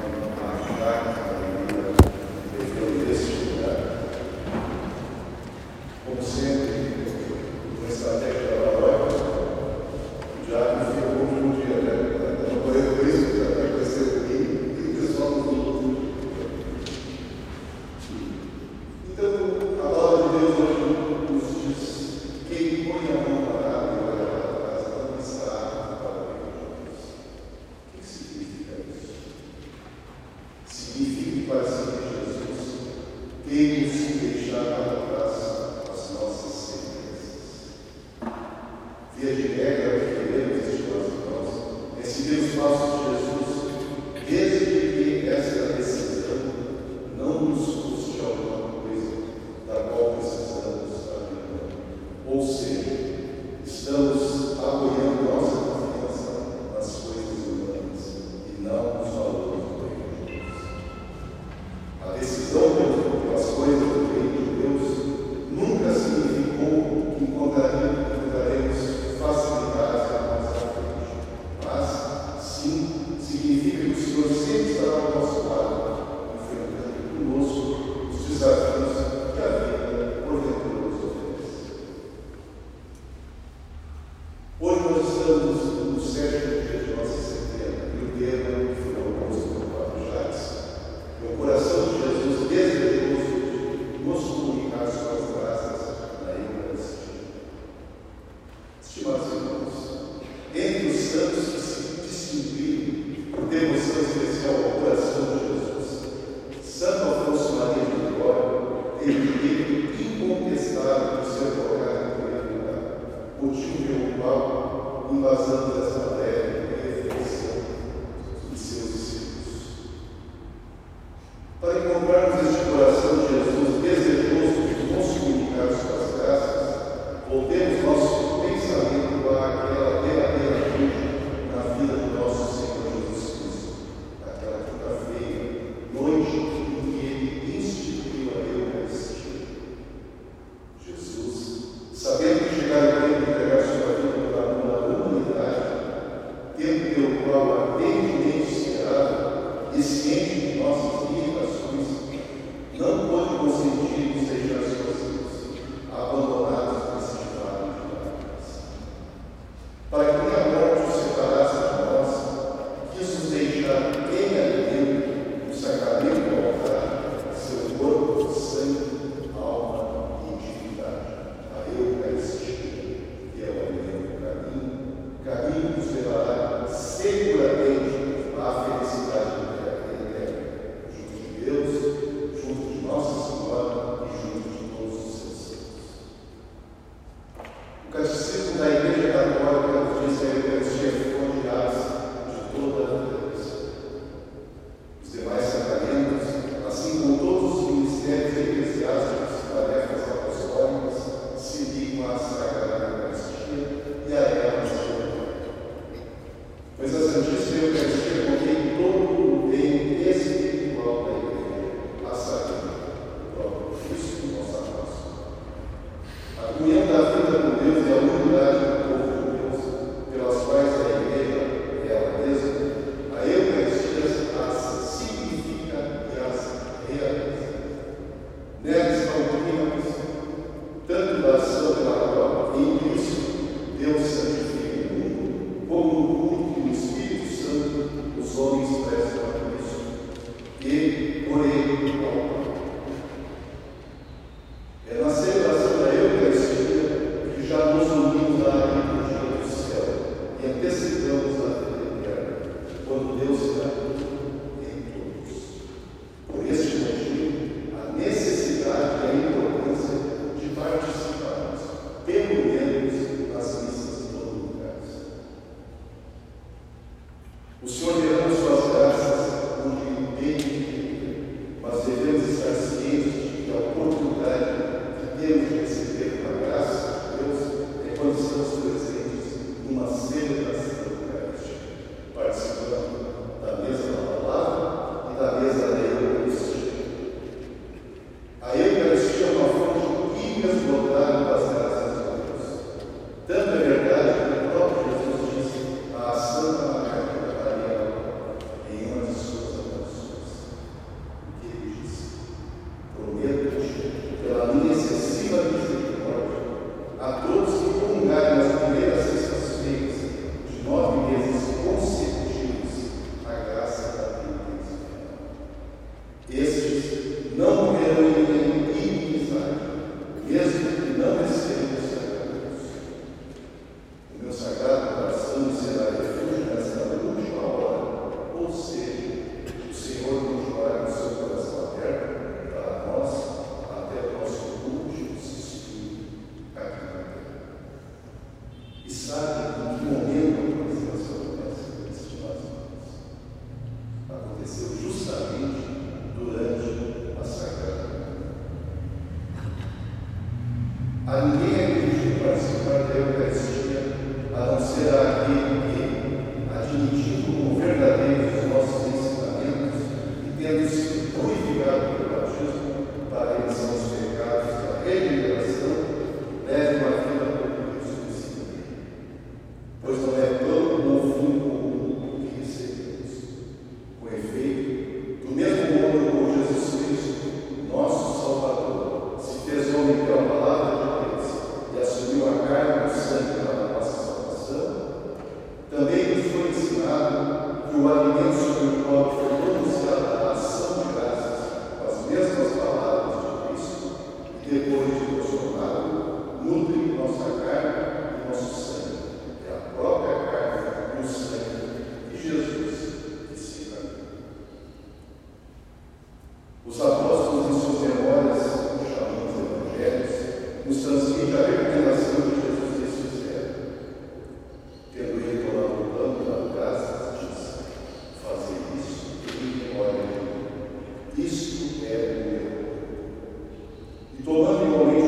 Santa Maria Madalena Senhor Jesus. toda gloria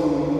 do